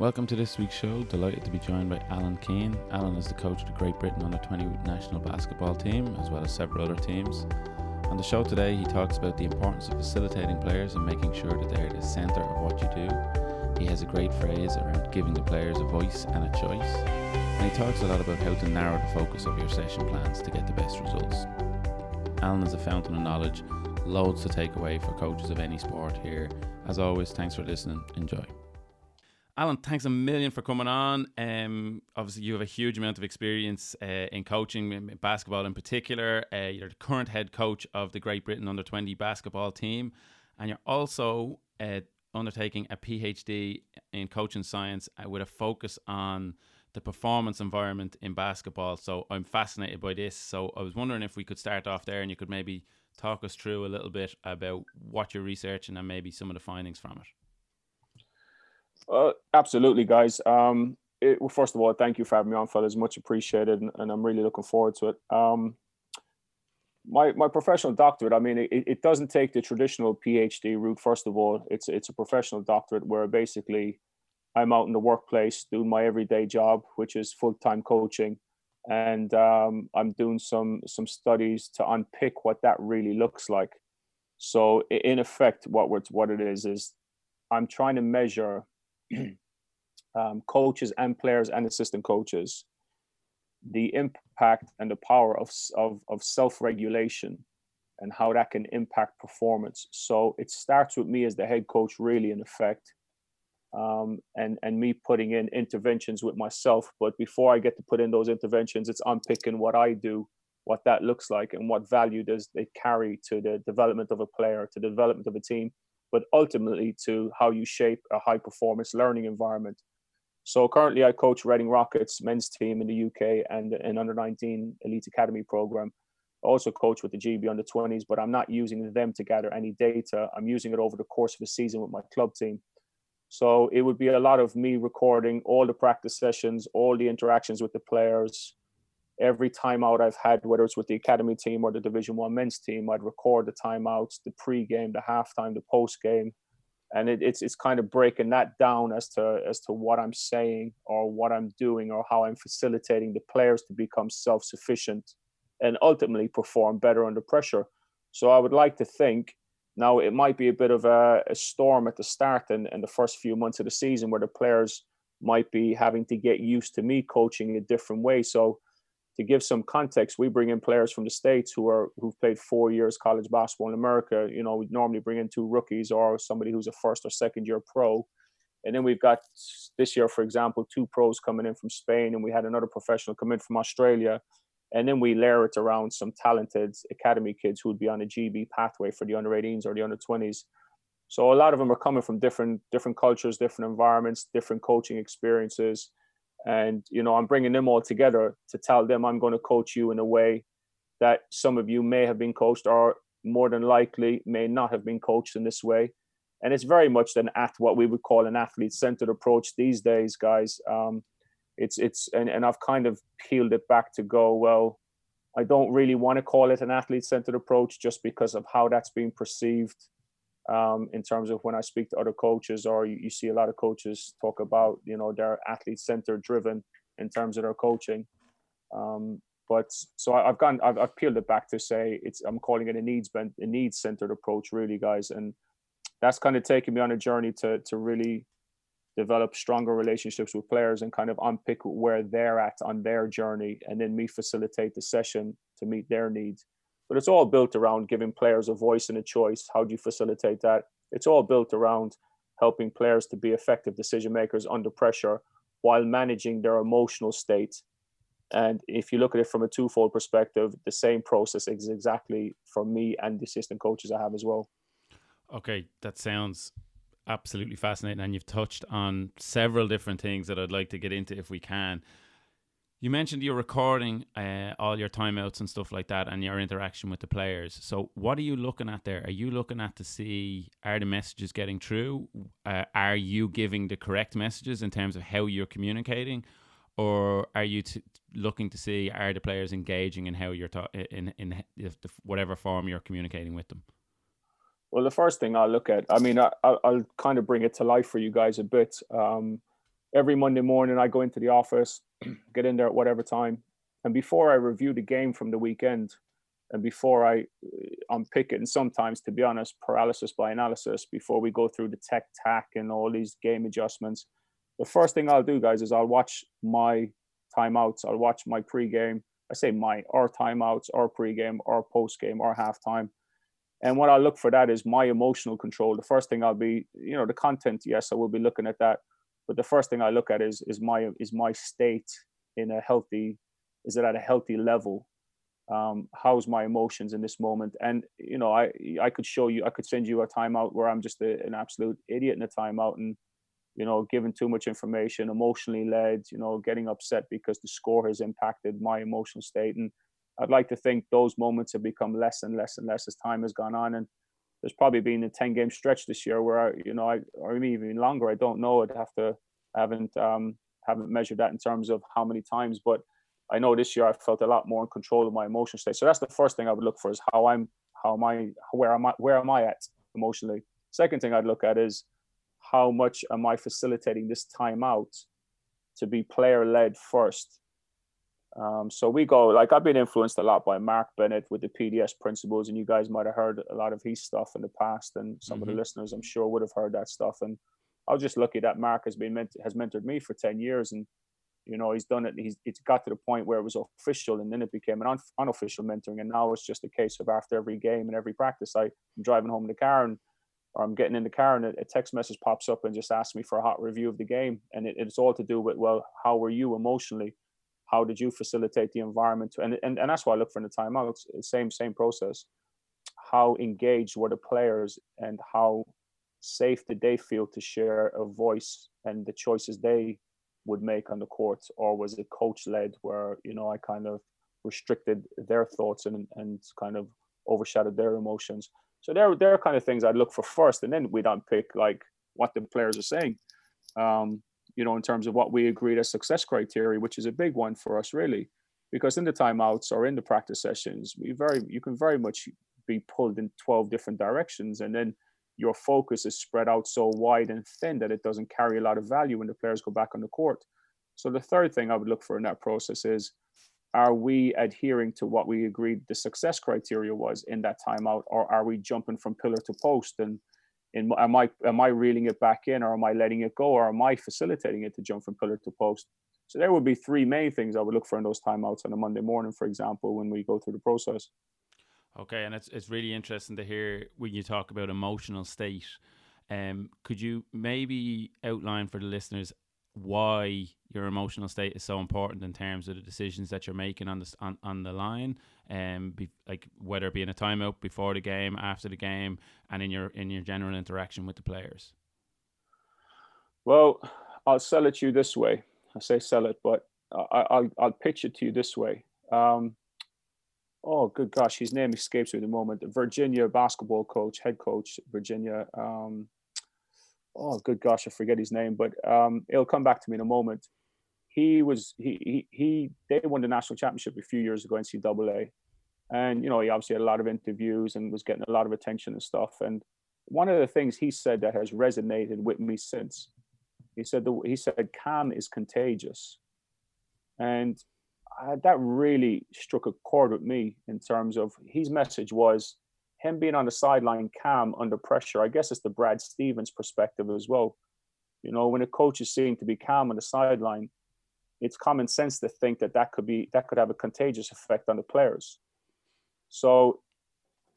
Welcome to this week's show. Delighted to be joined by Alan Keane. Alan is the coach of the Great Britain under 20 national basketball team, as well as several other teams. On the show today, he talks about the importance of facilitating players and making sure that they're at the centre of what you do. He has a great phrase around giving the players a voice and a choice. And he talks a lot about how to narrow the focus of your session plans to get the best results. Alan is a fountain of knowledge, loads to take away for coaches of any sport here. As always, thanks for listening. Enjoy. Alan, thanks a million for coming on. Um, obviously, you have a huge amount of experience uh, in coaching basketball in particular. Uh, you're the current head coach of the Great Britain under 20 basketball team, and you're also uh, undertaking a PhD in coaching science uh, with a focus on the performance environment in basketball. So I'm fascinated by this. So I was wondering if we could start off there and you could maybe talk us through a little bit about what you're researching and maybe some of the findings from it. Uh, absolutely, guys. Um, it, well, first of all, thank you for having me on, fellas. Much appreciated, and, and I'm really looking forward to it. Um, my my professional doctorate. I mean, it, it doesn't take the traditional PhD route. First of all, it's it's a professional doctorate where basically I'm out in the workplace doing my everyday job, which is full time coaching, and um, I'm doing some some studies to unpick what that really looks like. So, in effect, what what what it is is I'm trying to measure um, coaches and players and assistant coaches the impact and the power of, of, of self-regulation and how that can impact performance. So it starts with me as the head coach really in effect um, and and me putting in interventions with myself. But before i get to put in those interventions it's unpicking what i do what that looks like and what value does it carry to the development of a player to the development of a team but ultimately to how you shape a high performance learning environment. So currently, I coach Reading Rockets men's team in the UK and an under 19 elite academy program. I also coach with the GB under 20s, but I'm not using them to gather any data. I'm using it over the course of a season with my club team. So it would be a lot of me recording all the practice sessions, all the interactions with the players, every timeout I've had, whether it's with the academy team or the Division One men's team, I'd record the timeouts, the pre-game, the halftime, the post-game, and it, it's it's kind of breaking that down as to as to what I'm saying or what I'm doing or how I'm facilitating the players to become self-sufficient and ultimately perform better under pressure. So I would like to think now it might be a bit of a, a storm at the start and, and the first few months of the season where the players might be having to get used to me coaching a different way. So to give some context, we bring in players from the states who are who've played four years college basketball in America. You know, we normally bring in two rookies or somebody who's a first or second year pro, and then we've got this year, for example, two pros coming in from Spain, and we had another professional come in from Australia, and then we layer it around some talented academy kids who would be on a GB pathway for the under 18s or the under 20s. So a lot of them are coming from different different cultures, different environments, different coaching experiences and you know i'm bringing them all together to tell them i'm going to coach you in a way that some of you may have been coached or more than likely may not have been coached in this way. And it's very much an at what we would call an athlete centered approach these days guys. Um, it's it's and, and i've kind of peeled it back to go well i don't really want to call it an athlete centered approach just because of how that's being perceived um, in terms of when I speak to other coaches, or you, you see a lot of coaches talk about, you know, they're athlete center driven in terms of their coaching. Um, but so I, have gone, I've, I've, peeled it back to say it's, I'm calling it a needs bent, a needs centered approach, really, guys. And that's kind of taken me on a journey to, to really develop stronger relationships with players and kind of unpick where they're at on their journey and then me facilitate the session to meet their needs but it's all built around giving players a voice and a choice. How do you facilitate that? It's all built around helping players to be effective decision makers under pressure while managing their emotional state. And if you look at it from a twofold perspective, the same process is exactly for me and the assistant coaches I have as well. Okay, that sounds absolutely fascinating. And you've touched on several different things that I'd like to get into if we can. You mentioned you're recording uh, all your timeouts and stuff like that, and your interaction with the players. So, what are you looking at there? Are you looking at to see are the messages getting through? Uh, are you giving the correct messages in terms of how you're communicating, or are you t- looking to see are the players engaging in how you're ta- in in whatever form you're communicating with them? Well, the first thing I'll look at, I mean, I, will kind of bring it to life for you guys a bit. Um, every Monday morning I go into the office, get in there at whatever time, and before I review the game from the weekend, and before I unpick it, and sometimes, to be honest, paralysis by analysis, before we go through the tech tack and all these game adjustments, the first thing I'll do, guys, is I'll watch my timeouts. I'll watch my pregame. I say my, our timeouts, our pregame, our postgame, our halftime. And what I look for that is my emotional control. The first thing I'll be, you know, the content. Yes, I will be looking at that, but the first thing I look at is is my is my state in a healthy, is it at a healthy level? Um, how's my emotions in this moment? And you know, I I could show you, I could send you a timeout where I'm just a, an absolute idiot in a timeout and you know, giving too much information, emotionally led, you know, getting upset because the score has impacted my emotional state. And I'd like to think those moments have become less and less and less as time has gone on. And there's probably been a 10 game stretch this year where I, you know, I, or even longer, I don't know. I'd have to, I haven't, um, haven't measured that in terms of how many times, but I know this year I felt a lot more in control of my emotional state. So that's the first thing I would look for is how I'm, how am I, where am I, where am I at emotionally? Second thing I'd look at is how much am I facilitating this timeout to be player led first um, so we go like I've been influenced a lot by Mark Bennett with the PDS principles, and you guys might have heard a lot of his stuff in the past, and some mm-hmm. of the mm-hmm. listeners I'm sure would have heard that stuff. And I was just lucky that Mark has been has mentored me for ten years, and you know he's done it. He's it's got to the point where it was official, and then it became an un, unofficial mentoring, and now it's just a case of after every game and every practice, I, am driving home in the car and or I'm getting in the car and a, a, text message pops up and just asks me for a hot review of the game, and it, it's all to do with well, how were you emotionally? How did you facilitate the environment and, and, and that's why i look for in the timeouts same same process. How engaged were the players and how safe did they feel to share a voice and the choices they would make on the court? Or was it coach led where you know i kind of restricted their thoughts and and kind of overshadowed their emotions? So there there are kind of things i'd look for first and then we'd unpick like what the players are saying. Um, you know, in terms of what we agreed as success criteria, which is a big one for us, really, because in the timeouts or in the practice sessions, we very you can very much be pulled in 12 different directions, and then your focus is spread out so wide and thin that it doesn't carry a lot of value when the players go back on the court. So the third thing I would look for in that process is are we adhering to what we agreed the success criteria was in that timeout or are we jumping from pillar to post and in, am I am I reeling it back in, or am I letting it go, or am I facilitating it to jump from pillar to post? So there would be three main things I would look for in those timeouts on a Monday morning, for example, when we go through the process. Okay, and it's it's really interesting to hear when you talk about emotional state. Um, could you maybe outline for the listeners why your emotional state is so important in terms of the decisions that you're making on this on, on the line um like whether it be in a timeout before the game after the game and in your in your general interaction with the players? Well i'll sell it to you this way. I say sell it but I, i'll i'll pitch it to you this way. Um oh good gosh his name escapes me at the moment. Virginia basketball coach head coach virginia um oh good gosh, I forget his name, but um, it'll come back to me in a moment. He was he he, he they won the national championship a few years ago NCAA, and you know he obviously had a lot of interviews and was getting a lot of attention and stuff. And one of the things he said that has resonated with me since, he said the, he said calm is contagious, and uh, that really struck a chord with me in terms of his message was him being on the sideline calm under pressure, I guess it's the Brad Stevens perspective as well. You know, when a coach is seen to be calm on the sideline, it's common sense to think that that could be that could have a contagious effect on the players. So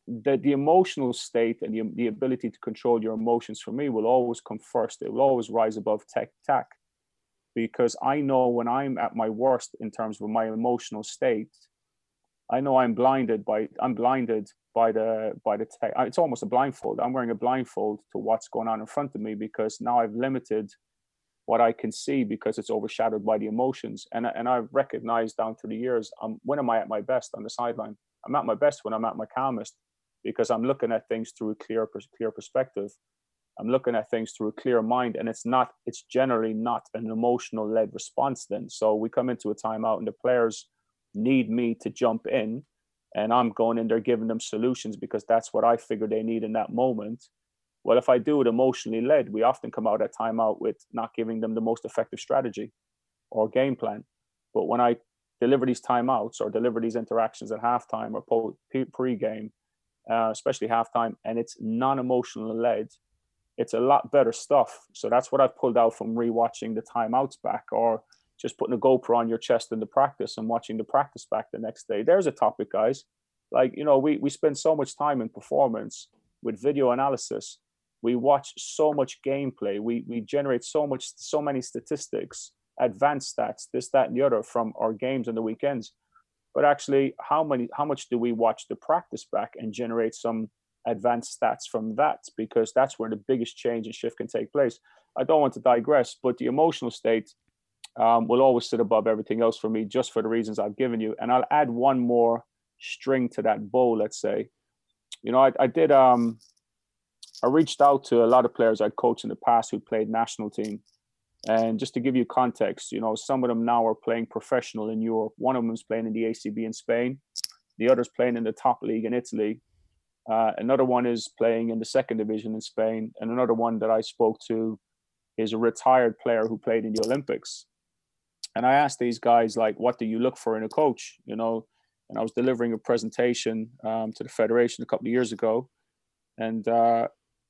the the emotional state and the, the ability to control your emotions for me will always come first. It will always rise above tech tack because I know when I'm at my worst in terms of my emotional state, I know I'm blinded by I'm blinded by the by the tech. It's almost a blindfold. I'm wearing a blindfold to what's going on in front of me because now I've limited what I can see because it's overshadowed by the emotions. And and I've recognized down through the years, um, when am I at my best on the sideline? I'm at my best when I'm at my calmest because I'm looking at things through a clear clear perspective. I'm looking at things through a clear mind, and it's not. It's generally not an emotional led response. Then, so we come into a timeout, and the players need me to jump in and I'm going in there giving them solutions because that's what I figure they need in that moment. Well, if I do it emotionally led, we often come out at timeout with not giving them the most effective strategy or game plan. But when I deliver these timeouts or deliver these interactions at halftime or pre-game, uh, especially halftime, and it's non-emotional led, it's a lot better stuff. So that's what I've pulled out from rewatching the timeouts back, or just putting a GoPro on your chest in the practice and watching the practice back the next day. There's a topic, guys. Like you know, we we spend so much time in performance with video analysis. We watch so much gameplay. We we generate so much so many statistics advanced stats, this, that, and the other from our games on the weekends. But actually, how many, how much do we watch the practice back and generate some advanced stats from that? Because that's where the biggest change and shift can take place. I don't want to digress, but the emotional state um, will always sit above everything else for me, just for the reasons I've given you. And I'll add one more string to that bow. Let's say, you know, I, I did. Um, I reached out to a lot of players I'd coached in the past who played national team and just to give you context, you know, some of them now are playing professional in Europe. One of them is playing in the ACB in Spain. The other's playing in the top league in Italy. Uh, another one is playing in the second division in Spain. And another one that I spoke to is a retired player who played in the Olympics. And I asked these guys, like, what do you look for in a coach? You know, and I was delivering a presentation um, to the federation a couple of years ago. And uh,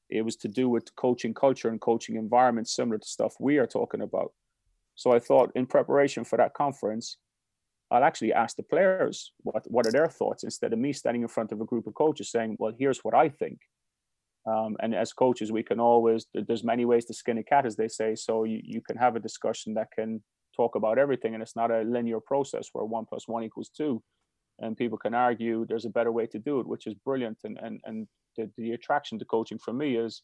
it was to do with coaching culture and coaching environment similar to stuff we are talking about. So I thought in preparation for that conference, I'll actually ask the players what, what are their thoughts instead of me standing in front of a group of coaches saying, well, here's what I think. Um, and as coaches, we can always, there's many ways to skin a cat, as they say. So you, you can have a discussion that can talk about everything. And it's not a linear process where one plus one equals two. And people can argue there's a better way to do it, which is brilliant. And, and, and the, the attraction to coaching for me is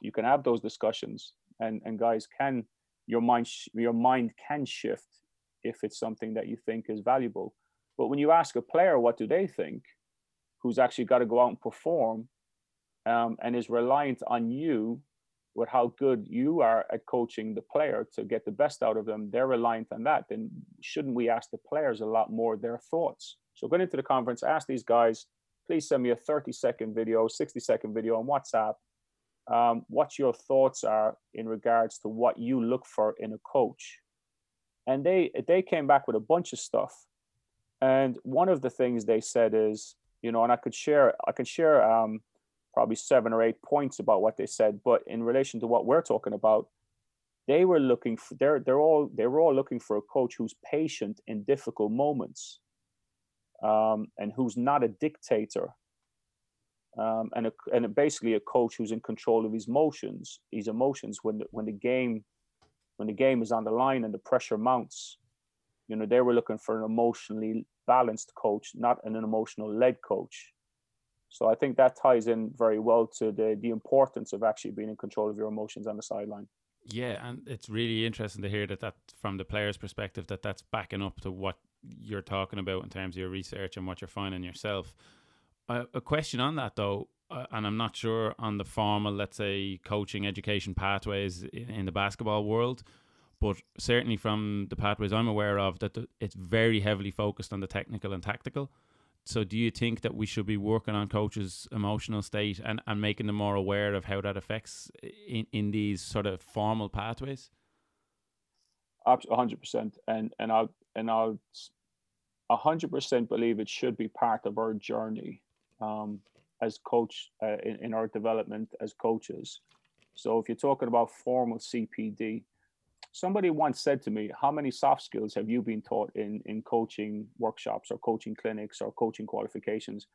you can have those discussions and and guys can your mind your mind can shift if it's something that you think is valuable but when you ask a player what do they think who's actually got to go out and perform um, and is reliant on you with how good you are at coaching the player to get the best out of them they're reliant on that then shouldn't we ask the players a lot more their thoughts so going into the conference ask these guys please send me a 30 second video, 60 second video on WhatsApp. Um, what your thoughts are in regards to what you look for in a coach. And they they came back with a bunch of stuff. And one of the things they said is, you know, and I could share I could share um, probably seven or eight points about what they said, but in relation to what we're talking about, they were looking for they're they're all they were all looking for a coach who's patient in difficult moments um, and who's not a dictator um, and a, and basically a coach who's in control of his emotions his emotions when the, when the game when the game is on the line and the pressure mounts. You know they were looking for an emotionally balanced coach not an emotional led coach so i think that ties in very well to the the importance of actually being in control of your emotions on the sideline yeah, and it's really interesting to hear that that from the player's perspective that that's backing up to what you're talking about in terms of your research and what you're finding yourself. Uh, a question on that though, uh, and I'm not sure on the formal, let's say, coaching education pathways in, in the basketball world, but certainly from the pathways I'm aware of, that the, it's very heavily focused on the technical and tactical. So, do you think that we should be working on coaches' emotional state and, and making them more aware of how that affects in, in these sort of formal pathways? hundred percent, and and I'll and I'll hundred percent believe it should be part of our journey um, as coach uh, in, in our development as coaches. So if you're talking about formal CPD, somebody once said to me, "How many soft skills have you been taught in in coaching workshops or coaching clinics or coaching qualifications?"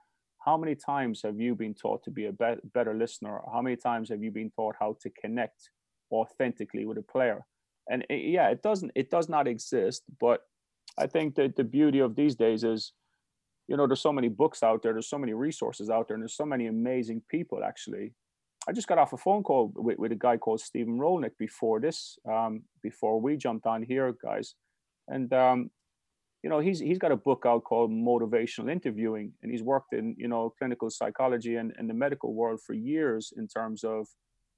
How many times have you been taught to be a be- better listener? How many times have you been taught how to connect authentically with a player? and it, eh, yeah, it doesn't it does not exist. But I think that the beauty of these days is, you know, there's so many books out there, there's so many resources out there, and there's so many amazing people actually. I just got off a phone call with, with a guy called Stephen Rollnick before this, um, before we jumped on here, guys. And um, you know, he's he's got a book out called Motivational Interviewing, and he's worked in you know clinical psychology and, and the medical world for years in terms of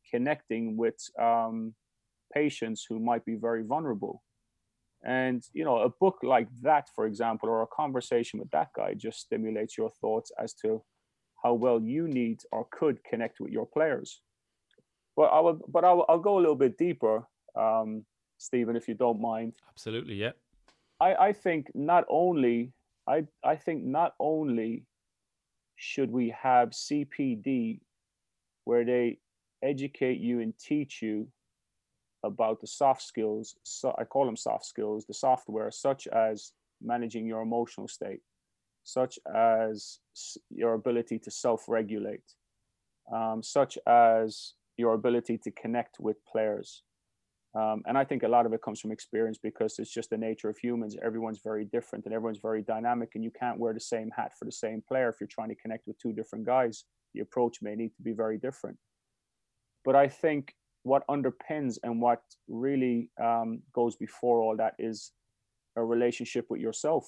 connecting with um, patients who might be very vulnerable. And you know, a book like that, for example, or a conversation with that guy just stimulates your thoughts as to how well you need or could connect with your players. But I will, but I'll, I'll go a little bit deeper, um, Stephen, if you don't mind. Absolutely, yeah. I, I think not only I I think not only should we have CPD where they educate you and teach you about the soft skills. So I call them soft skills, the software, such as managing your emotional state, such as your ability to self-regulate, um, such as your ability to connect with players. Um, and I think a lot of it comes from experience because it's just the nature of humans. Everyone's very different and everyone's very dynamic, and you can't wear the same hat for the same player if you're trying to connect with two different guys. The approach may need to be very different. But I think what underpins and what really um, goes before all that is a relationship with yourself,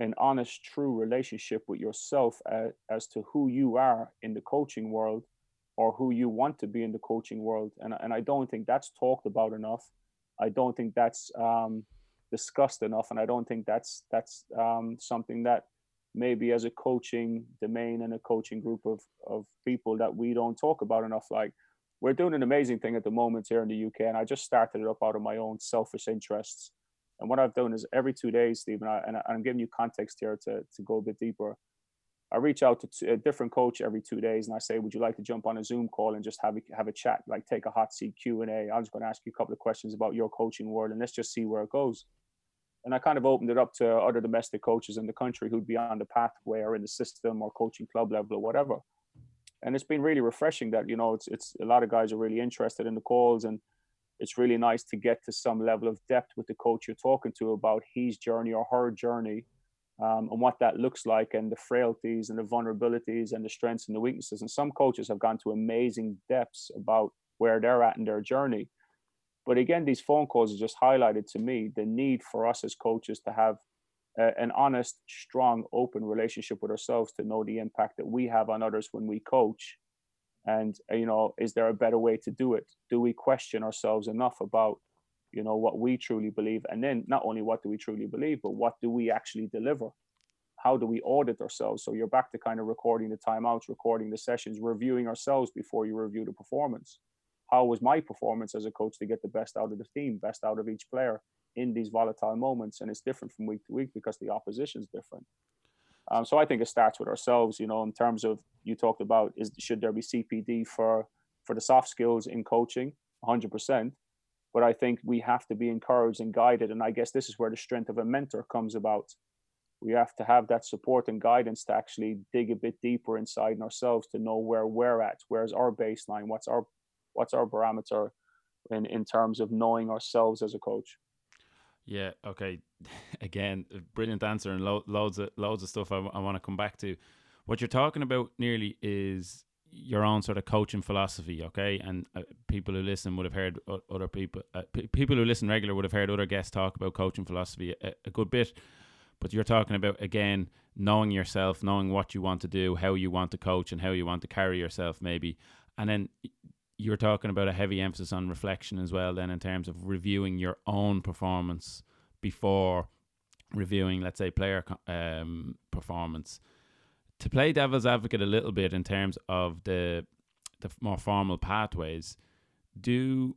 an honest, true relationship with yourself as, as to who you are in the coaching world or who you want to be in the coaching world. And, and I don't think that's talked about enough. I don't think that's um, discussed enough. And I don't think that's, that's um, something that maybe as a coaching domain and a coaching group of, of people that we don't talk about enough. Like we're doing an amazing thing at the moment here in the UK. And I just started it up out of my own selfish interests. And what I've done is every two days, Stephen, I, and I'm giving you context here to, to go a bit deeper. I reach out to a different coach every two days, and I say, "Would you like to jump on a Zoom call and just have a, have a chat, like take a hot seat Q and A? I'm just going to ask you a couple of questions about your coaching world, and let's just see where it goes." And I kind of opened it up to other domestic coaches in the country who'd be on the pathway or in the system or coaching club level or whatever. And it's been really refreshing that you know it's it's a lot of guys are really interested in the calls, and it's really nice to get to some level of depth with the coach you're talking to about his journey or her journey um, and what that looks like and the frailties and the vulnerabilities and the strengths and the weaknesses. And some coaches have gone to amazing depths about where they're at in their journey. But again, these phone calls have just highlighted to me the need for us as coaches to have an honest, strong, open relationship with ourselves to know the impact that we have on others when we coach. And, uh, you know, is there a better way to do it? Do we question ourselves enough about you know what we truly believe? And then not only what do we truly believe but what do we actually deliver? How do we audit ourselves? So you're back to kind of recording the timeouts recording the sessions reviewing ourselves before you review the performance. How was my performance as a coach to get the best out of the team best out of each player in these volatile moments? And it's different from week to week because the opposition is different um, so i think it starts with ourselves you know in terms of you talked about is should there be cpd for for the soft skills in coaching 100% but I think we have to be encouraged and guided. And I guess this is where the strength of a mentor comes about. We have to have that support and guidance to actually dig a bit deeper inside in ourselves to know where we're at. Where's our baseline? What's our what's our barometer in, in terms of knowing ourselves as a coach? Yeah. Okay. Again, a brilliant answer and lo- loads of loads of stuff I, w- I want to come back to. What you're talking about nearly is your own sort of coaching philosophy, okay? And uh, people who listen would have heard other people, uh, p- people who listen regular would have heard other guests talk about coaching philosophy a, a, good bit. But you're talking about again knowing yourself, knowing what you want to do, how you want to coach, and how you want to carry yourself, maybe. And then you're talking about a heavy emphasis on reflection as well. Then in terms of reviewing your own performance before reviewing, let's say, player um, performance to play devil's advocate a little bit in terms of the the more formal pathways, do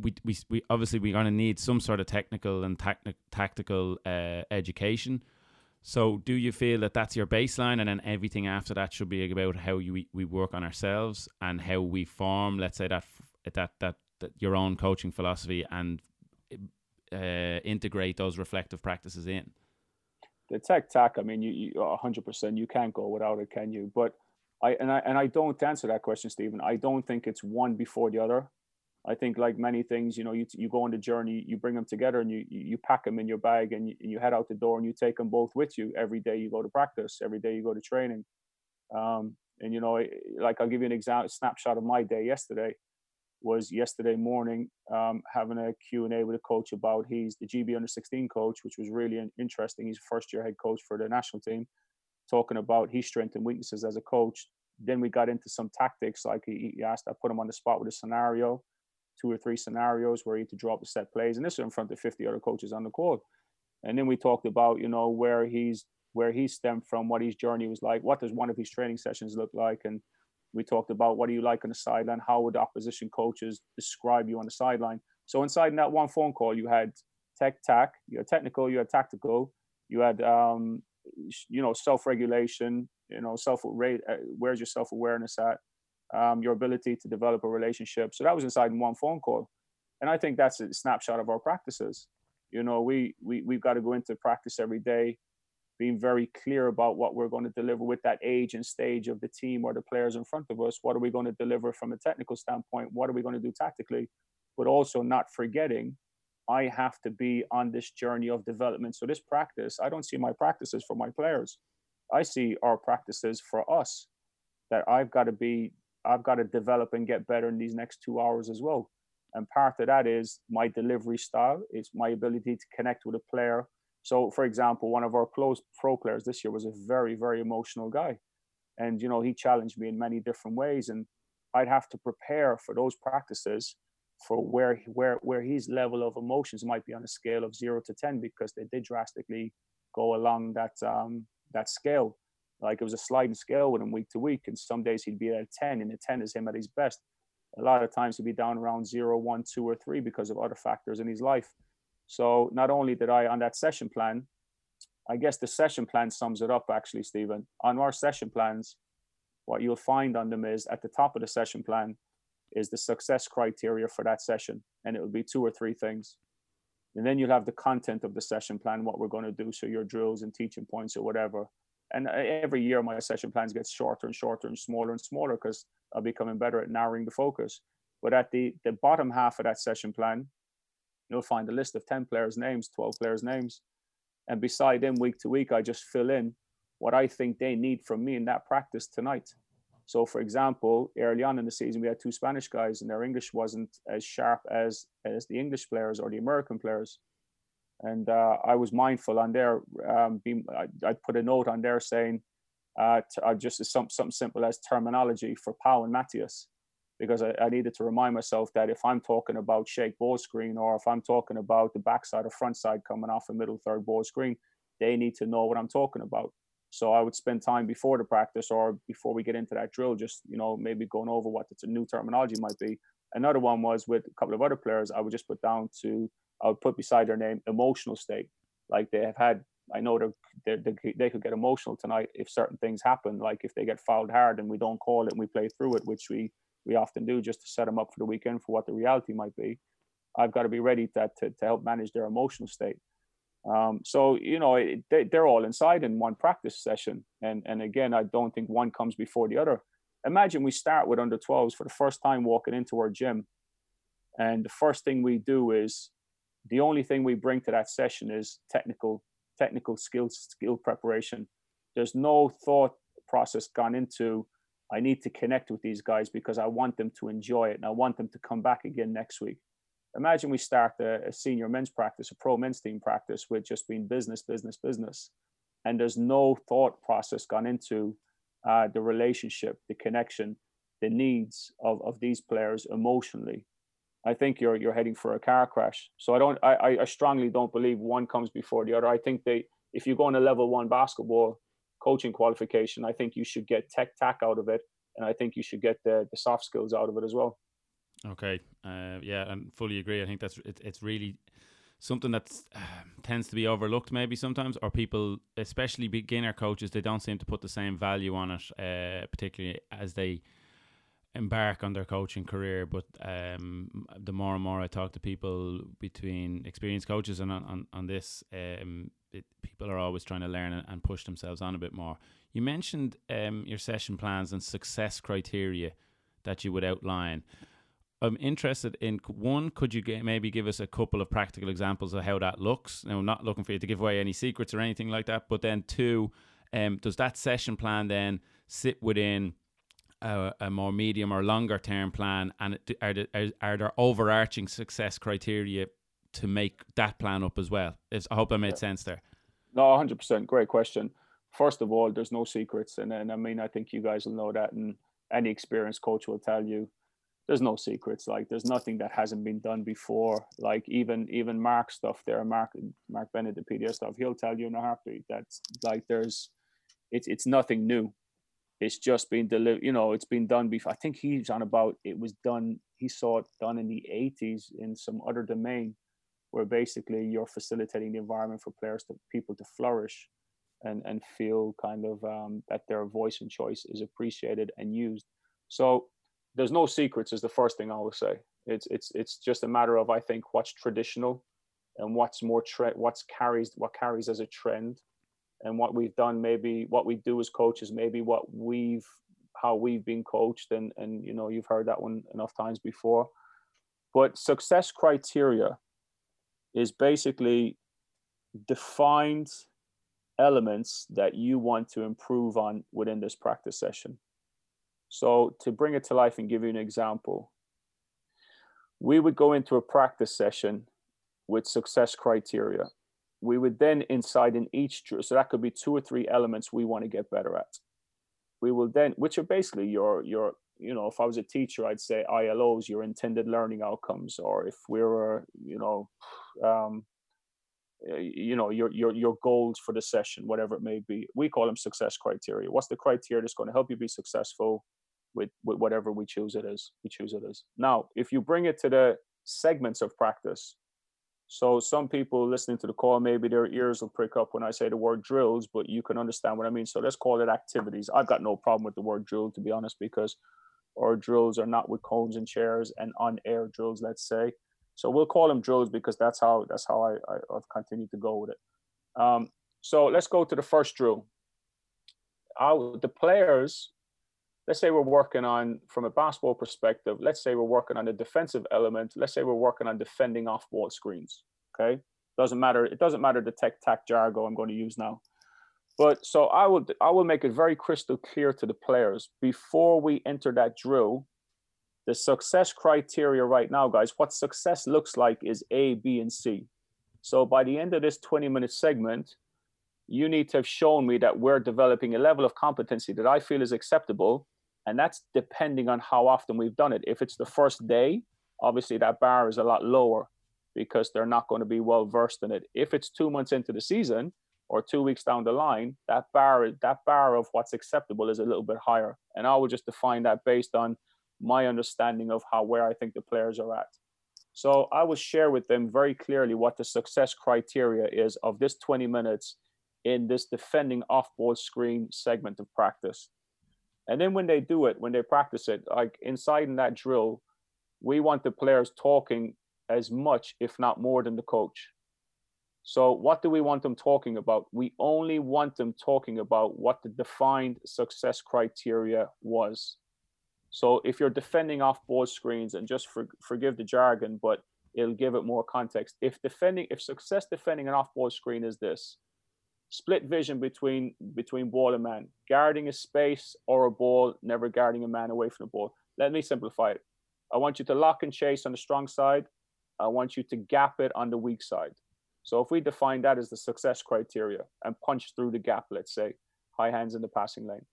we we, we obviously we're going to need some sort of technical and tacti- tactical uh, education. So, do you feel that that's your baseline, and then everything after that should be about how you we work on ourselves and how we form, let's say that that that, that your own coaching philosophy and uh, integrate those reflective practices in? the tech tack, I mean, you, you 100%, you can't go without it, can you? But I and I and I don't answer that question, Stephen. I don't think it's one before the other. I think like many things, you know, you you go on the journey, you bring them together, and you you pack them in your bag, and you, you head out the door, and you take them both with you every day. You go to practice, every day you go to training, um, and you know, like I'll give you an example, snapshot of my day yesterday was yesterday morning um, having a Q&A with a coach about he's the GB under 16 coach, which was really interesting. He's first year head coach for the national team, talking about his strengths and weaknesses as a coach. Then we got into some tactics, like he, he asked, I put him on the spot with a scenario, two or three scenarios where he had to drop the set plays, and this is in front of 50 other coaches on the court. And then we talked about, you know, where he's where he stemmed from, what his journey was like, what does one of his training sessions look like, and We talked about what do you like on the sideline? How would opposition coaches describe you on the sideline? So inside that one phone call, you had tech tac, you had technical, you had tactical, you had um, you know self-regulation, you know self uh, where's your self-awareness at, um, your ability to develop a relationship. So that was inside in one phone call, and I think that's a snapshot of our practices. You know, we we we've got to go into practice every day being very clear about what we're going to deliver with that age and stage of the team or the players in front of us. What are we going to deliver from a technical standpoint? What are we going to do tactically? But also not forgetting, I have to be on this journey of development. So, this practice, I don't see my practices for my players. I see our practices for us that I've got to be, I've got to develop and get better in these next two hours as well. And part of that is my delivery style, it's my ability to connect with a player so, for example, one of our close pro players this year was a very, very emotional guy. And, you know, he challenged me in many different ways. And I'd have to prepare for those practices for where, where, where his level of emotions might be on a scale of zero to 10 because they did drastically go along that, um, that scale. Like it was a sliding scale with him week to week. And some days he'd be at a 10, and a 10 is him at his best. A lot of times he'd be down around zero, one, two, or three because of other factors in his life. So not only did I on that session plan, I guess the session plan sums it up actually, Stephen. On our session plans, what you'll find on them is at the top of the session plan is the success criteria for that session. And it will be two or three things. And then you'll have the content of the session plan, what we're going to do. So your drills and teaching points or whatever. And uh, every year my session plans get shorter and shorter and smaller and smaller because I'll be becoming better at narrowing the focus. But at the, the bottom half of that session plan, you'll find a list of 10 players' names, 12 players' names. And beside them, week to week, I just fill in what I think they need from me in that practice tonight. So, for example, early on in the season, we had two Spanish guys, and their English wasn't as sharp as as the English players or the American players. And uh, I was mindful on there. Um, being, I, I, put a note on there saying, uh, uh, just some, something simple as terminology for Pau and Matthias because I, I, needed to remind myself that if I'm talking about shake ball screen or if I'm talking about the backside or front side coming off a middle third ball screen, they need to know what I'm talking about. So I would spend time before the practice or before we get into that drill, just you know maybe going over what the new terminology might be. Another one was with a couple of other players. I would just put down to I would put beside their name emotional state, like they have had. I know they they they could get emotional tonight if certain things happen, like if they get fouled hard and we don't call it and we play through it, which we we often do just to set them up for the weekend for what the reality might be. I've got to be ready to, to, to help manage their emotional state. Um, so, you know, it, they, they're all inside in one practice session. And, and again, I don't think one comes before the other. Imagine we start with under 12s for the first time walking into our gym. And the first thing we do is the only thing we bring to that session is technical technical skills skill preparation. There's no thought process gone into I need to connect with these guys because I want them to enjoy it and I want them to come back again next week. Imagine we start a, a senior men's practice, a pro men's team practice with just being business, business, business. And there's no thought process gone into uh, the relationship, the connection, the needs of, of these players emotionally. I think you're you're heading for a car crash. So I don't I, I strongly don't believe one comes before the other. I think they if you go on a level one basketball, coaching qualification, I think you should get tech tac out of it, and I think you should get the the soft skills out of it as well. Okay, uh, yeah, and fully agree. I think that's it, it's really something that uh, tends to be overlooked maybe sometimes, or people, especially beginner coaches, they don't seem to put the same value on it, uh, particularly as they embark on their coaching career. But um, the more and more I talk to people between experienced coaches and on, on, on this, um, it, people are always trying to learn and, push themselves on a bit more. You mentioned um, your session plans and success criteria that you would outline. I'm interested in one. Could you get, maybe give us a couple of practical examples of how that looks? Now, I'm not looking for you to give away any secrets or anything like that, but then two, um, does that session plan then sit within a, a more medium or longer term plan, and are, there, are there overarching success criteria to make that plan up as well? I hope that made yeah. sense there. No, 100%. Great question. First of all, there's no secrets. And then, I mean, I think you guys will know that. And any experienced coach will tell you there's no secrets. Like, there's nothing that hasn't been done before. Like, even even Mark stuff there, Mark Mark Bennett, the PDS stuff, he'll tell you in a heartbeat that, like, there's, it's, it's nothing new it's just been delivered. You know, it's been done before. I think he's on about it was done. He saw it done in the '80s in some other domain, where basically you're facilitating the environment for players to people to flourish, and and feel kind of um, that their voice and choice is appreciated and used. So there's no secrets. Is the first thing I would say. It's it's it's just a matter of I think what's traditional, and what's more trend, what's carries what carries as a trend and what we've done maybe what we do as coaches maybe what we've how we've been coached and and you know you've heard that one enough times before. But success criteria is basically defined elements that you want to improve on within this practice session. So to bring it to life and give you an example we would go into a practice session with success criteria we would then inside in each so that could be two or three elements we want to get better at. We will then which are basically your your you know if i was a teacher i'd say ilos your intended learning outcomes or if we were you know um, you know your your your goals for the session whatever it may be. We call them success criteria. What's the criteria that's going to help you be successful with, with whatever we choose it is we choose it is? Now if you bring it to the segments of practice so some people listening to the call, maybe their ears will prick up when I say the word drills, but you can understand what I mean. So let's call it activities. I've got no problem with the word drill, to be honest, because our drills are not with cones and chairs and on air drills, let's say. So we'll call them drills because that's how that's how I, I have continued to go with it. Um, so let's go to the first drill. Our, the players let's say we're working on from a basketball perspective let's say we're working on the defensive element. Let's say we're working on defending off ball screens okay? Doesn't matter it doesn't matter the tech tac jargon i'm going to use now. But so i will i will make it very crystal clear to the players before we enter that drill the success criteria right now guys what success looks like is a b and c. So by the end of this 20 minute segment you need to have shown me that we're developing a level of competency that I feel is acceptable and that's depending on how often we've done it. If it's the first day, obviously that bar is a lot lower because they're not going to be well versed in it. If it's two months into the season or two weeks down the line, that bar that bar of what's acceptable is a little bit higher. And I would just define that based on my understanding of how where I think the players are at. So I will share with them very clearly what the success criteria is of this 20 minutes in this defending off ball screen segment of practice. And then when they do it, when they practice it, like inside in that drill, we want the players talking as much, if not more, than the coach. So, what do we want them talking about? We only want them talking about what the defined success criteria was. So, if you're defending off ball screens, and just for, forgive the jargon, but it'll give it more context. If defending, if success defending an off ball screen is this, split vision between between ball and man, guarding a space or a ball, never guarding a man away from the ball. Let me simplify it. I want you to lock and chase on the strong side. I want you to gap it on the weak side. So if we define that as the success criteria and punch through the gap, let's say, high hands in the passing lane,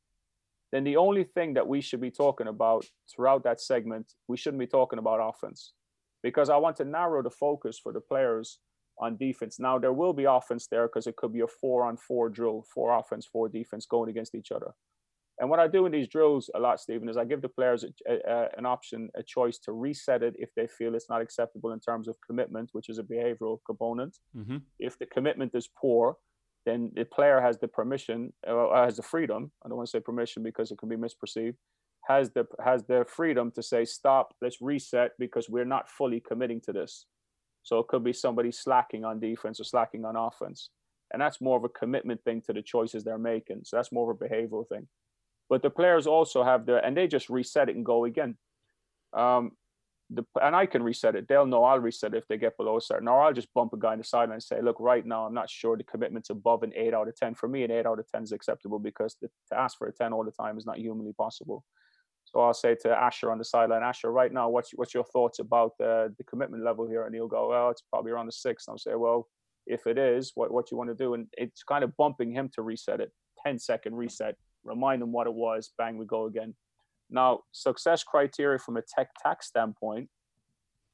then the only thing that we should be talking about throughout that segment, we shouldn't be talking about offense because I want to narrow the focus for the players on defense. Now there will be offense there because it could be a four on four drill, four offense, four defense going against each other. And what I do in these drills a lot, Stephen, is I give the players a, a, an option, a choice to reset it if they feel it's not acceptable in terms of commitment, which is a behavioral component. Mm-hmm. If the commitment is poor, then the player has the permission, uh, has the freedom. I don't want to say permission because it can be misperceived. Has the has the freedom to say stop. Let's reset because we're not fully committing to this. So it could be somebody slacking on defense or slacking on offense. And that's more of a commitment thing to the choices they're making. So that's more of a behavioral thing. But the players also have the, and they just reset it and go again. Um, the, and I can reset it. They'll know I'll reset it if they get below a certain, or I'll just bump a guy in the sideline and say, look, right now, I'm not sure the commitment's above an eight out of 10. For me, an eight out of 10 is acceptable because the, to ask for a 10 all the time is not humanly possible. So I'll say to Asher on the sideline, Asher, right now, what's what's your thoughts about the the commitment level here? And he'll go, well, it's probably around the six. And I'll say, well, if it is, what what you want to do? And it's kind of bumping him to reset it, 10 second reset, remind him what it was, bang, we go again. Now, success criteria from a tech tac standpoint,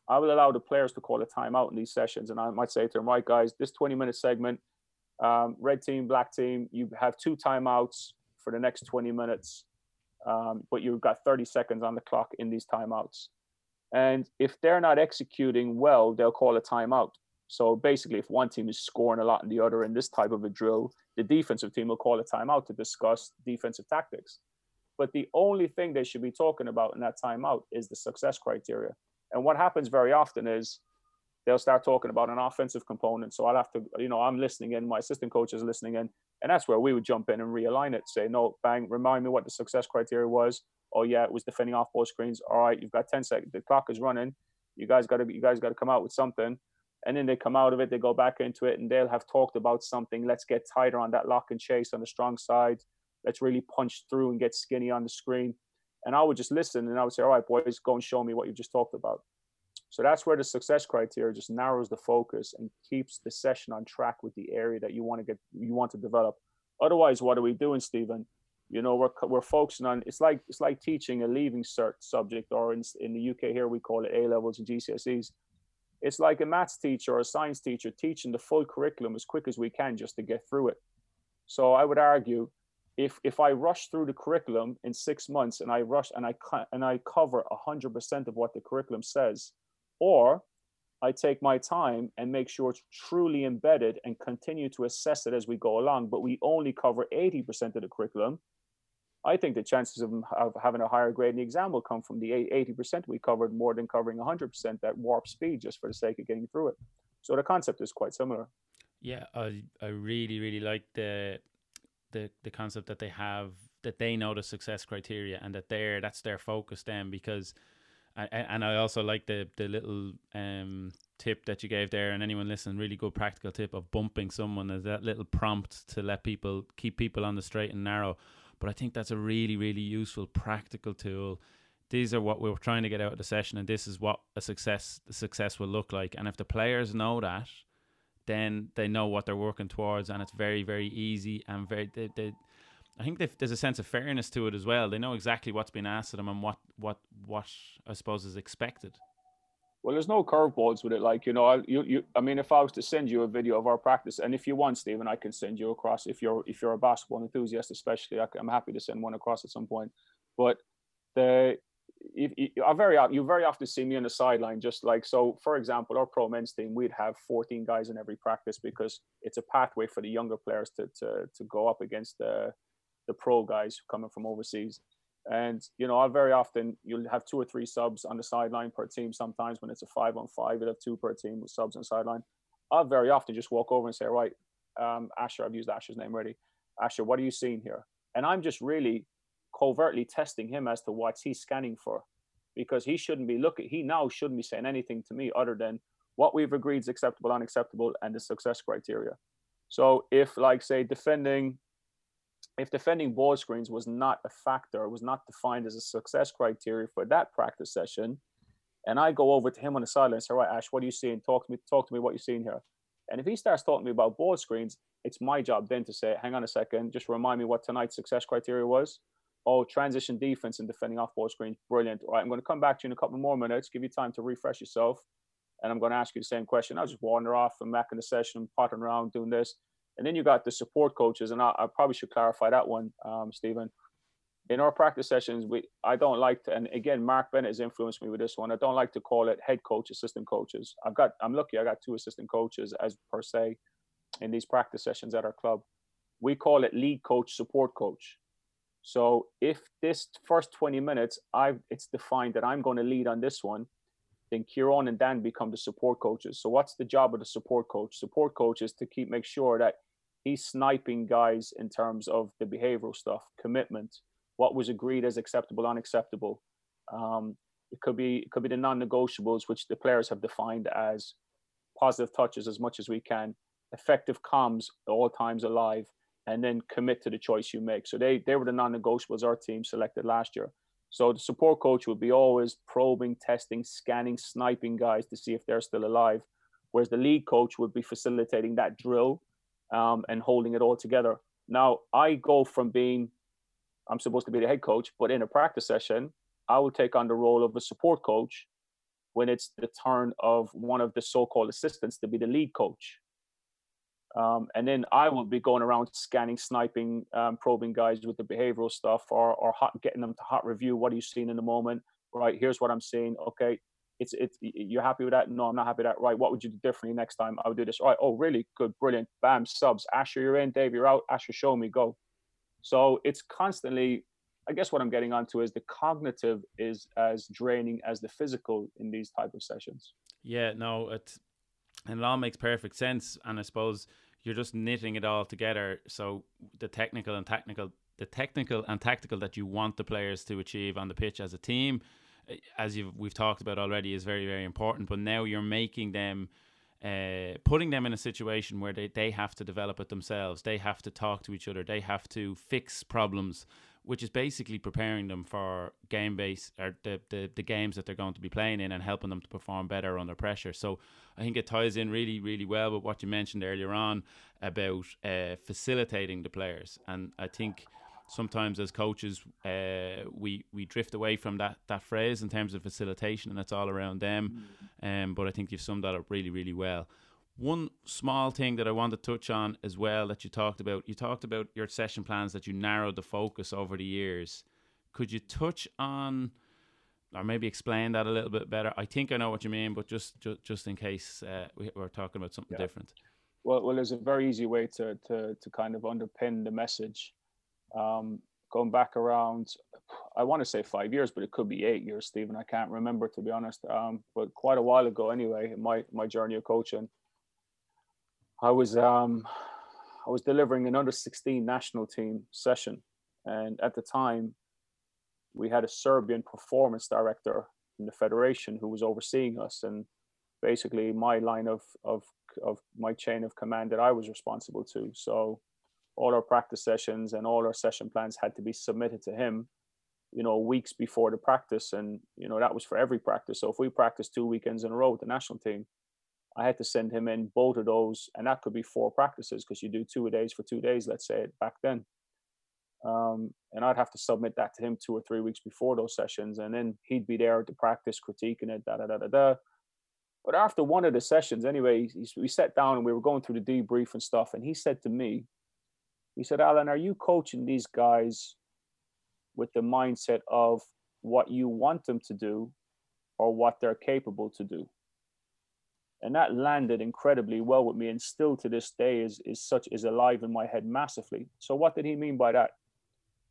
I will allow the players to call a timeout in these sessions. And I might say to them, right, guys, this 20 minute segment, um, red team, black team, you have two timeouts for the next 20 minutes um, but you've got 30 seconds on the clock in these timeouts. And if they're not executing well, they'll call a timeout. So basically, if one team is scoring a lot and the other in this type of a drill, the defensive team will call a timeout to discuss defensive tactics. But the only thing they should be talking about in that timeout is the success criteria. And what happens very often is they'll start talking about an offensive component. So I'll have to, you know, I'm listening in, my assistant coach is listening in, and that's where we would jump in and realign it. Say, no, bang, remind me what the success criteria was. Oh yeah, it was defending off ball screens. All right, you've got 10 seconds. The clock is running. You guys got to, you guys got to come out with something. And then they come out of it, they go back into it, and they'll have talked about something. Let's get tighter on that lock and chase on the strong side. Let's really punch through and get skinny on the screen. And I would just listen and I would say, all right, boys, go and show me what you've just talked about. So that's where the success criteria just narrows the focus and keeps the session on track with the area that you want to get, you want to develop. Otherwise, what are we doing, Stephen? You know, we're, we're focusing on, it's like, it's like teaching a leaving cert subject, or in, in the UK here, we call it A levels and GCSEs. It's like a maths teacher or a science teacher teaching the full curriculum as quick as we can just to get through it. So I would argue if if I rush through the curriculum in six months and I rush and I and I cover hundred percent of what the curriculum says, or I take my time and make sure it's truly embedded and continue to assess it as we go along, but we only cover 80% of the curriculum, I think the chances of, of having a higher grade in the exam will come from the 80% we covered more than covering 100% at warp speed just for the sake of getting through it. So the concept is quite similar. Yeah, I, I really, really like the the the concept that they have that they know the success criteria and that they're that's their focus then because And I also like the the little um tip that you gave there and anyone listening really good practical tip of bumping someone as that little prompt to let people keep people on the straight and narrow but I think that's a really really useful practical tool these are what we're trying to get out of the session and this is what a success success will look like and if the players know that then they know what they're working towards, and it's very, very easy and very. They, they, I think there's a sense of fairness to it as well. They know exactly what's been asked of them and what, what, what I suppose is expected. Well, there's no curveballs with it. Like you know, I, you, you. I mean, if I was to send you a video of our practice, and if you want, Stephen, I can send you across. If you're if you're a basketball enthusiast, especially, I, I'm happy to send one across at some point. But the if, you, I very you very often see me on the sideline, just like so. For example, our pro men's team, we'd have 14 guys in every practice because it's a pathway for the younger players to to to go up against the the pro guys coming from overseas. And you know, I very often you'll have two or three subs on the sideline per team. Sometimes when it's a five on five, you'll have two per team with subs on sideline. I'll very often just walk over and say, right, um, Asher, I've used Asher's name already. Asher, what are you seeing here? And I'm just really covertly testing him as to what he's scanning for because he shouldn't be looking he now shouldn't be saying anything to me other than what we've agreed is acceptable unacceptable and the success criteria so if like say defending if defending ball screens was not a factor was not defined as a success criteria for that practice session and i go over to him on the sideline and say right ash what are you seeing talk to me talk to me what you're seeing here and if he starts talking to me about ball screens it's my job then to say hang on a second just remind me what tonight's success criteria was oh, transition defense and defending off ball screens, brilliant. All right, I'm going to come back to you in a couple more minutes, give you time to refresh yourself. And I'm going to ask you the same question. I'll just wander off and back in the session, pottering around doing this. And then you got the support coaches, and I, I probably should clarify that one, um, Stephen. In our practice sessions, we I don't like to, and again, Mark Bennett has influenced me with this one. I don't like to call it head coach, assistant coaches. I've got, I'm lucky, I got two assistant coaches as per se in these practice sessions at our club. We call it lead coach, support coach so if this first 20 minutes, I it's defined that I'm going to lead on this one, then Kieran and Dan become the support coaches. So what's the job of the support coach? Support coach is to keep make sure that he's sniping guys in terms of the behavioral stuff, commitment, what was agreed as acceptable, unacceptable. Um, it could be it could be the non-negotiables, which the players have defined as positive touches as much as we can, effective comms all times alive, and then commit to the choice you make. So they they were the non-negotiables our team selected last year. So the support coach would be always probing, testing, scanning, sniping guys to see if they're still alive, whereas the lead coach would be facilitating that drill um, and holding it all together. Now I go from being I'm supposed to be the head coach, but in a practice session, I will take on the role of a support coach when it's the turn of one of the so-called assistants to be the lead coach. Um, and then I will be going around scanning, sniping, um, probing guys with the behavioral stuff, or or hot, getting them to hot review. What are you seeing in the moment? Right, here's what I'm seeing. Okay, it's it's you're happy with that? No, I'm not happy with that. Right, what would you do differently next time? I would do this. Right, oh really good, brilliant. Bam, subs. Asher, you're in. Dave, you're out. Asher, show me. Go. So it's constantly. I guess what I'm getting onto is the cognitive is as draining as the physical in these type of sessions. Yeah, no, it and it all makes perfect sense. And I suppose you're just knitting it all together. So the technical and technical, the technical and tactical that you want the players to achieve on the pitch as a team, as you've we've talked about already, is very very important. But now you're making them. Uh, putting them in a situation where they, they have to develop it themselves, they have to talk to each other, they have to fix problems which is basically preparing them for game base or the, the, the games that they're going to be playing in and helping them to perform better under pressure. So I think it ties in really, really well with what you mentioned earlier on about uh, facilitating the players. And I think sometimes as coaches uh, we we drift away from that that phrase in terms of facilitation and it's all around them. Mm. Um, but I think you've summed that up really, really well. One small thing that I want to touch on as well that you talked about, you talked about your session plans that you narrowed the focus over the years. Could you touch on, or maybe explain that a little bit better? I think I know what you mean, but just just, just in case uh, we, are talking about something yeah. different. Well, well, there's a very easy way to to to kind of underpin the message. Um, going back around, I want to say five years, but it could be eight years, Stephen. I can't remember to be honest. Um, but quite a while ago, anyway, in my my journey of coaching I was um, I was delivering an under 16 national team session, and at the time, we had a Serbian performance director in the federation who was overseeing us, and basically my line of of of my chain of command that I was responsible to. So all our practice sessions and all our session plans had to be submitted to him you know weeks before the practice. And you know that was for every practice. So if we practiced two weekends in a row with the national team I had to send him in both of those, and that could be four practices because you do two a days for two days, let's say back then. Um, and I'd have to submit that to him two or three weeks before those sessions, and then he'd be there to practice, critiquing it, da da da da da. But after one of the sessions, anyway, we sat down and we were going through the debrief and stuff, and he said to me, he said, "Alan, are you coaching these guys with the mindset of what you want them to do, or what they're capable to do?" and that landed incredibly well with me and still to this day is is such is alive in my head massively. So what did he mean by that?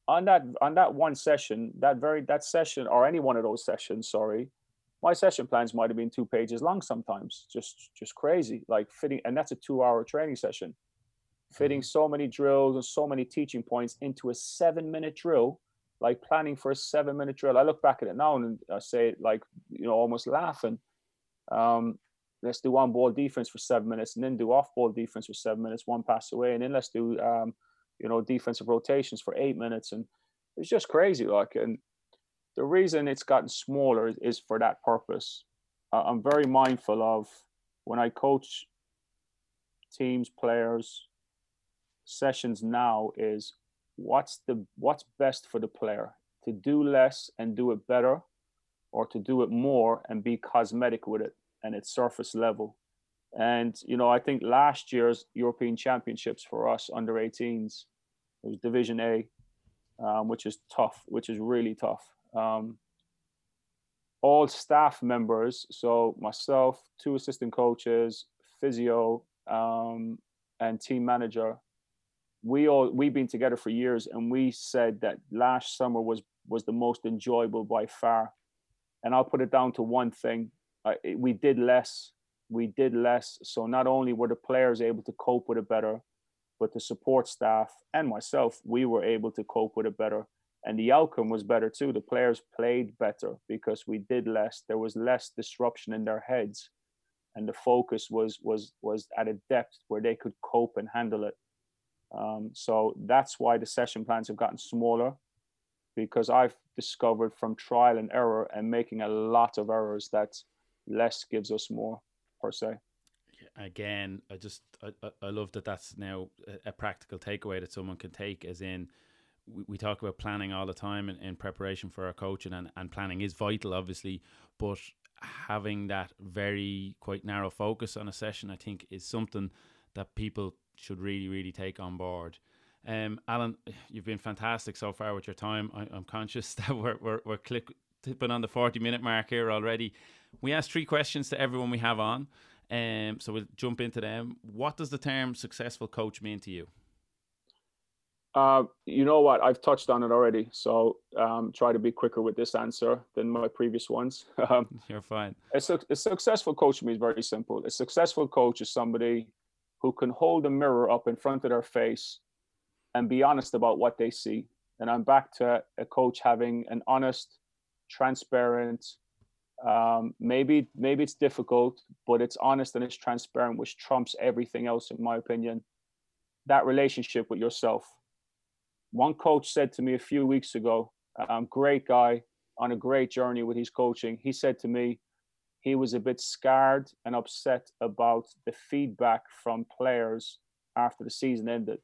On that on that one session that very that session or any one of those sessions sorry my session plans might have been two pages long sometimes. Just just crazy like fitting and that's a two hour training session fitting mm-hmm. so many drills and so many teaching points into a seven minute drill like planning for a seven minute drill i look back at it now and i say like you know almost laughing um, let's do on ball defense for seven minutes and then do off ball defense for seven minutes, one pass away, and then let's do um, you know defensive rotations for eight minutes, and it's just crazy. Like, and the reason it's gotten smaller is for that purpose. I'm very mindful of when I coach teams, players, sessions now is what's the what's best for the player to do less and do it better or to do it more and be cosmetic with it and it's surface level. And you know, I think last year's European Championships for us under 18s, it was Division A, um, which is tough, which is really tough. Um, all staff members, so myself, two assistant coaches, physio, um, and team manager, we all we've been together for years, and we said that last summer was was the most enjoyable by far. And I'll put it down to one thing: we did less. We did less. So not only were the players able to cope with it better, but the support staff and myself, we were able to cope with it better. And the outcome was better too. The players played better because we did less. There was less disruption in their heads, and the focus was was was at a depth where they could cope and handle it. Um, so that's why the session plans have gotten smaller because I've discovered from trial and error and making a lot of errors that less gives us more per se. Again i just i, I love that that's now a, practical takeaway that someone can take as in we, we talk about planning all the time in, in preparation for our coaching and, and planning is vital obviously but having that very quite narrow focus on a session i think is something that people should really, really take on board. Um, Alan, you've been fantastic so far with your time. I, am conscious that we're, we're, we're click, tipping on the 40 minute mark here already. We ask three questions to everyone we have on. Um, so we'll jump into them. What does the term successful coach mean to you? Uh, you know what? I've touched on it already, so um, try to be quicker with this answer than my previous ones. Um, You're fine. A, su- a successful coach means very simple. A successful coach is somebody who can hold a mirror up in front of their face and be honest about what they see. And I'm back to a coach having an honest, transparent, um, maybe maybe it's difficult, but it's honest and it's transparent, which trumps everything else, in my opinion. That relationship with yourself one coach said to me a few weeks ago, um, great guy on a great journey with his coaching. He said to me, he was a bit scarred and upset about the feedback from players after the season ended.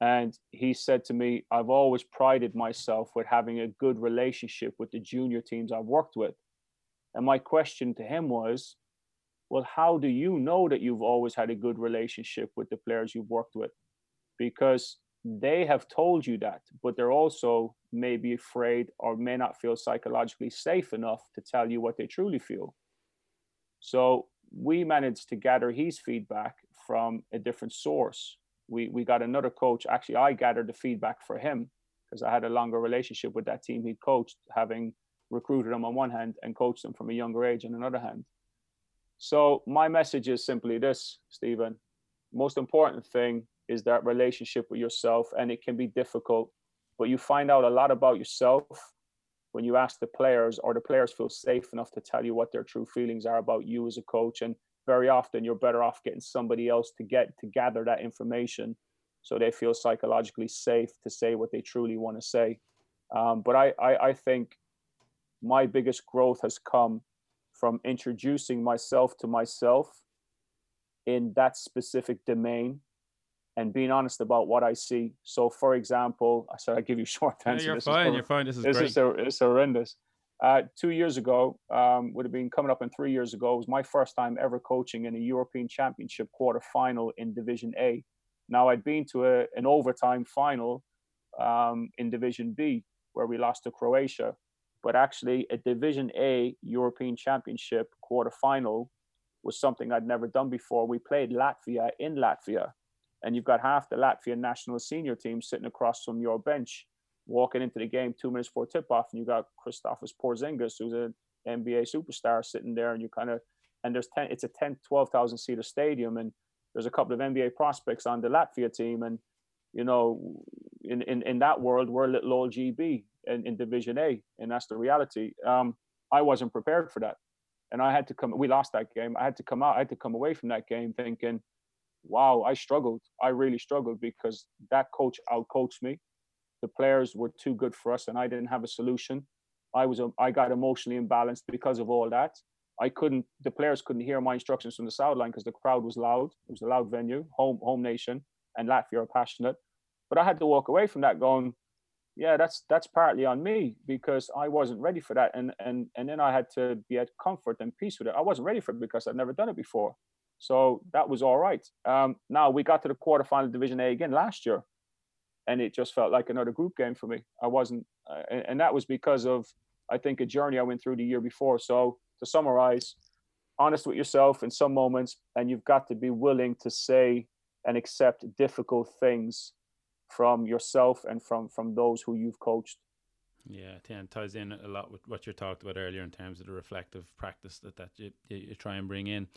And he said to me, I've always prided myself with having a good relationship with the junior teams I've worked with. And my question to him was, well, how do you know that you've always had a good relationship with the players you've worked with? Because they have told you that, but they're also maybe afraid or may not feel psychologically safe enough to tell you what they truly feel. So we managed to gather his feedback from a different source. We we got another coach. Actually, I gathered the feedback for him because I had a longer relationship with that team he coached, having recruited them on one hand and coached them from a younger age on another hand. So my message is simply this, Stephen. Most important thing is that relationship with yourself and it can be difficult but you find out a lot about yourself when you ask the players or the players feel safe enough to tell you what their true feelings are about you as a coach and very often you're better off getting somebody else to get to gather that information so they feel psychologically safe to say what they truly want to say. Um, but I, I i think my biggest growth has come from introducing myself to myself in that specific domain and being honest about what I see. So, for example, I said I give you short answer. Yeah, you're fine. you're fine. This is this great. Is a, it's horrendous. Uh, two years ago, um, would have been coming up in three years ago. It was my first time ever coaching in a European Championship quarter final in Division A. Now I'd been to a, an overtime final um, in Division B where we lost to Croatia, but actually a Division A European Championship quarter final was something I'd never done before. We played Latvia in Latvia and you've got half the Latvian national senior team sitting across from your bench, walking into the game two minutes before tip-off, and you got Kristaps Porzingis, who's an NBA superstar, sitting there, and you kind of, and there's ten, it's a 10, 12,000 seater stadium, and there's a couple of NBA prospects on the Latvia team, and you know, in in, in that world, we're a little old GB in, in Division A, and that's the reality. Um, I wasn't prepared for that, and I had to come. We lost that game. I had to come out. I had to come away from that game thinking wow, I struggled. I really struggled because that coach outcoached me. The players were too good for us, and I didn't have a solution. I was I got emotionally imbalanced because of all that. I couldn't. The players couldn't hear my instructions from the sideline because the crowd was loud. It was a loud venue, home home nation, and Latvia are passionate. But I had to walk away from that, going, yeah, that's that's partly on me because I wasn't ready for that, and and and then I had to be at comfort and peace with it. I wasn't ready for it because I'd never done it before. So that was all right. Um, now we got to the quarterfinal Division A again last year, and it just felt like another group game for me. I wasn't, uh, and, that was because of I think a journey I went through the year before. So to summarize, honest with yourself in some moments, and you've got to be willing to say and accept difficult things from yourself and from from those who you've coached. Yeah, it ties in a lot with what you talked about earlier in terms of the reflective practice that that you, you try and bring in.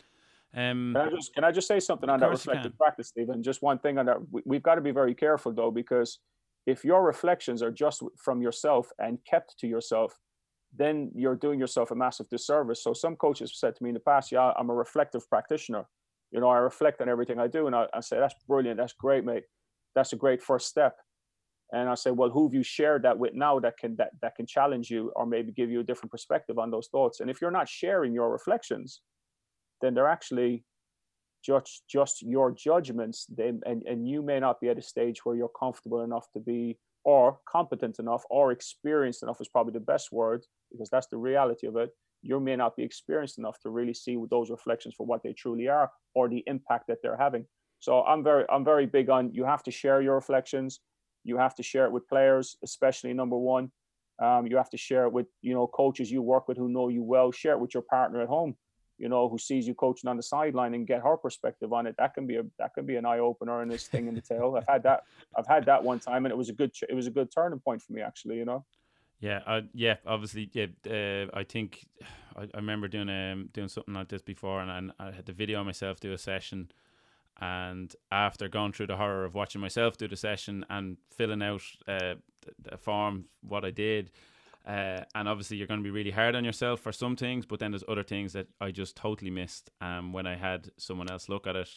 Um, can I just can I just say something on that reflective practice, Stephen? Just one thing on that. We, we've got to be very careful though, because if your reflections are just from yourself and kept to yourself, then you're doing yourself a massive disservice. So some coaches have said to me in the past, "Yeah, I'm a reflective practitioner. You know, I reflect on everything I do," and I, I say, "That's brilliant. That's great, mate. That's a great first step." And I say, "Well, who have you shared that with now that can that that can challenge you or maybe give you a different perspective on those thoughts?" And if you're not sharing your reflections, then they're actually just just your judgments then and, and you may not be at a stage where you're comfortable enough to be or competent enough or experienced enough is probably the best word because that's the reality of it you may not be experienced enough to really see those reflections for what they truly are or the impact that they're having. So I'm very I'm very big on you have to share your reflections. You have to share it with players, especially number one. Um, you have to share it with you know coaches you work with who know you well. Share it with your partner at home, you know, who sees you coaching on the sideline and get her perspective on it. That can be a that can be an eye opener in this thing in the tail. I've had that I've had that one time and it was a good it was a good turning point for me actually. You know. Yeah, uh, yeah. Obviously, yeah. Uh, I think I, I remember doing um doing something like this before, and, and I had to video myself do a session, and after going through the horror of watching myself do the session and filling out uh, the form, what I did, uh, and obviously you're going to be really hard on yourself for some things, but then there's other things that I just totally missed. Um, when I had someone else look at it,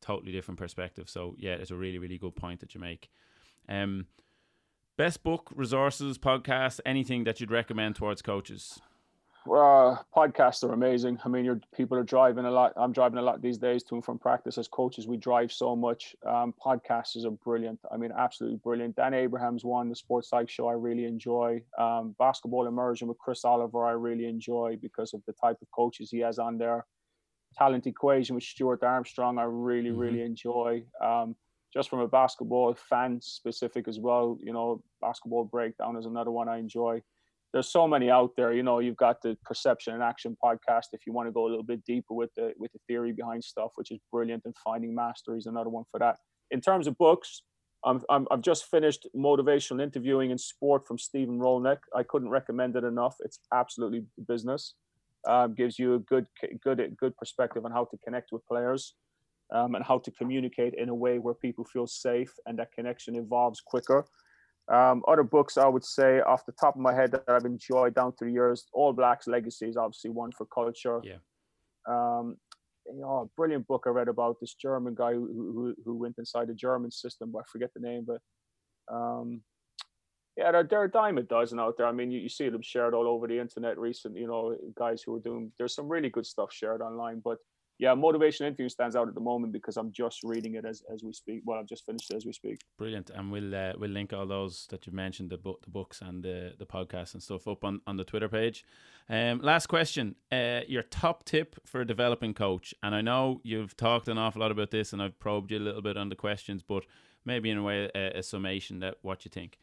totally different perspective. So yeah, it's a really really good point that you make. Um Best book, resources, podcasts, anything that you'd recommend towards coaches? Uh, podcasts are amazing. I mean, your people are driving a lot. I'm driving a lot these days to and from practice. As coaches, we drive so much. Um, podcasts are brilliant. I mean, absolutely brilliant. Dan Abraham's one, the Sports Psych Show, I really enjoy. Um, Basketball Immersion with Chris Oliver, I really enjoy because of the type of coaches he has on there. Talent Equation with Stuart Armstrong, I really, mm-hmm. really enjoy. Um, just from a basketball fan specific as well. You know, basketball breakdown is another one I enjoy. There's so many out there. You know, you've got the Perception and Action podcast if you want to go a little bit deeper with the with the theory behind stuff, which is brilliant. And Finding Mastery is another one for that. In terms of books, I'm, I'm I've just finished motivational interviewing in sport from Stephen Rollnick. I couldn't recommend it enough. It's absolutely business. Um, gives you a good, good, good perspective on how to connect with players um, and how to communicate in a way where people feel safe and that connection evolves quicker. Um, other books I would say off the top of my head that I've enjoyed down through the years, All Blacks Legacy is obviously one for culture. Yeah. Um, you know, a brilliant book I read about this German guy who, who, who went inside the German system, but I forget the name, but um, yeah, there, there are a dime a dozen out there. I mean, you, you see them shared all over the internet recently, you know, guys who are doing, there's some really good stuff shared online, but yeah, motivation interview stands out at the moment because I'm just reading it as, as we speak. Well, I've just finished it as we speak. Brilliant, and we'll uh, we'll link all those that you mentioned the book, the books, and the the podcast and stuff up on, on the Twitter page. Um, last question: uh, your top tip for a developing coach? And I know you've talked an awful lot about this, and I've probed you a little bit on the questions, but maybe in a way a, a summation that what you think.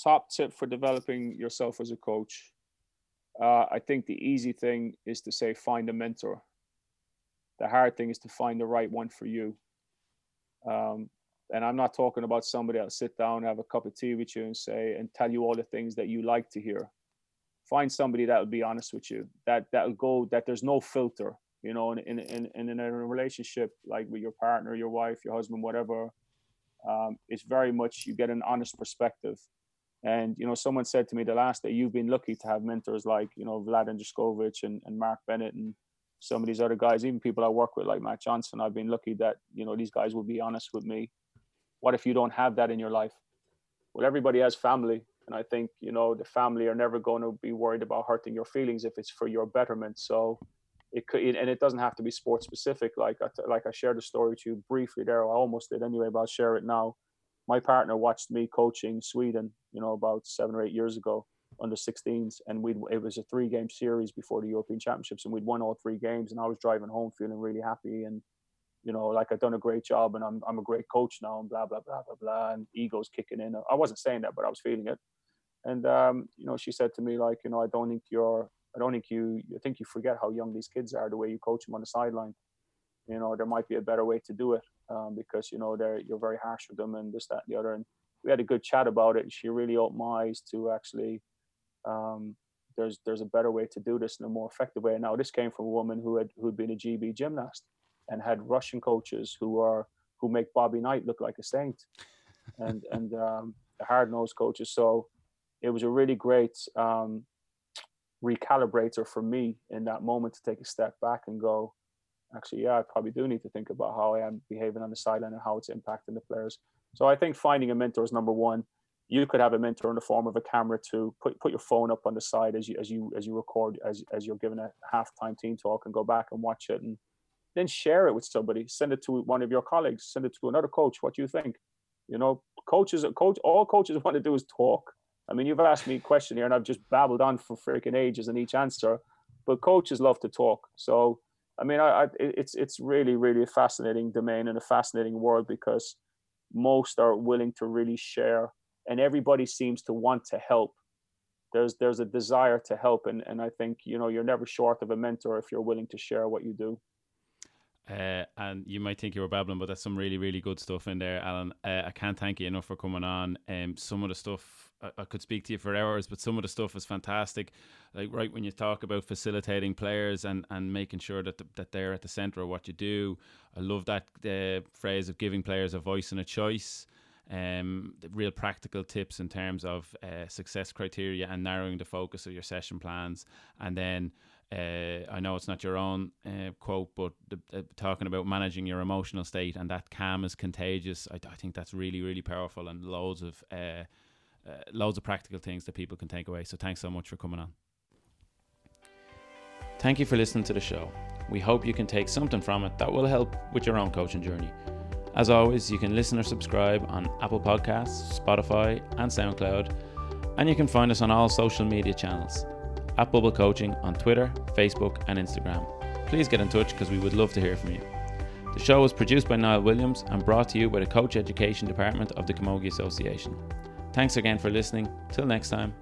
Top tip for developing yourself as a coach uh, I think the easy thing is to say find a mentor. The hard thing is to find the right one for you. Um, and I'm not talking about somebody that'll sit down, have a cup of tea with you, and say and tell you all the things that you like to hear. Find somebody that will be honest with you. That that'll go. That there's no filter. You know, in in in, in a relationship like with your partner, your wife, your husband, whatever. Um, it's very much you get an honest perspective and you know, someone said to me the last day, you've been lucky to have mentors like you know Vlad Andrskovic and, and Mark Bennett and some of these other guys, even people I work with like Matt Johnson. I've been lucky that you know these guys will be honest with me. What if you don't have that in your life? Well, everybody has family, and I think you know the family are never going to be worried about hurting your feelings if it's for your betterment. So it could, and it doesn't have to be sports specific. Like I, like I shared a story with you briefly there. I almost did anyway, but I'll share it now my partner watched me coaching Sweden, you know, about seven or eight years ago under 16s, and we it was a three game series before the European Championships, and we'd won all three games, and I was driving home feeling really happy and. You know, like I've done a great job and I'm, I'm a great coach now and blah, blah, blah, blah, blah. And ego's kicking in. I wasn't saying that, but I was feeling it. And, um, you know, she said to me, like, you know, I don't think you're, I don't think you, I think you forget how young these kids are, the way you coach them on the sideline. You know, there might be a better way to do it um, because you know they're you're very harsh with them and this that and the other. And we had a good chat about it. She really opened my eyes to actually um, there's there's a better way to do this in a more effective way. Now this came from a woman who had who'd been a GB gymnast and had Russian coaches who are who make Bobby Knight look like a saint, and and um, the hard nosed coaches. So it was a really great um, recalibrator for me in that moment to take a step back and go, actually, yeah, I probably do need to think about how I am behaving on the sideline and how it's impacting the players. So I think finding a mentor is number one. You could have a mentor in the form of a camera to put put your phone up on the side as you as you as you record as as you're giving a halftime team talk and go back and watch it and then share it with somebody. Send it to one of your colleagues. Send it to another coach. What do you think? You know, coaches, coach, all coaches want to do is talk. I mean, you've asked me a question here, and I've just babbled on for freaking ages in each answer. But coaches love to talk, so I mean, I, I, it's it's really really a fascinating domain and a fascinating world because most are willing to really share, and everybody seems to want to help. There's there's a desire to help, and and I think you know you're never short of a mentor if you're willing to share what you do. Uh, and you might think you were babbling, but that's some really, really good stuff in there, Alan. Uh, I can't thank you enough for coming on. Um, some of the stuff I, I, could speak to you for hours, but some of the stuff is fantastic. Like right when you talk about facilitating players and, and making sure that the, that they're at the center of what you do. I love that uh, phrase of giving players a voice and a choice. Um, real practical tips in terms of uh, success criteria and narrowing the focus of your session plans, and then uh, I know it's not your own uh, quote, but the, uh, talking about managing your emotional state and that calm is contagious. I, I think that's really, really powerful and loads of uh, uh, loads of practical things that people can take away. So thanks so much for coming on. Thank you for listening to the show. We hope you can take something from it that will help with your own coaching journey. As always, you can listen or subscribe on Apple Podcasts, Spotify, and SoundCloud, and you can find us on all social media channels at Bubble Coaching on Twitter, Facebook, and Instagram. Please get in touch because we would love to hear from you. The show was produced by Niall Williams and brought to you by the Coach Education Department of the Camogie Association. Thanks again for listening. Till next time.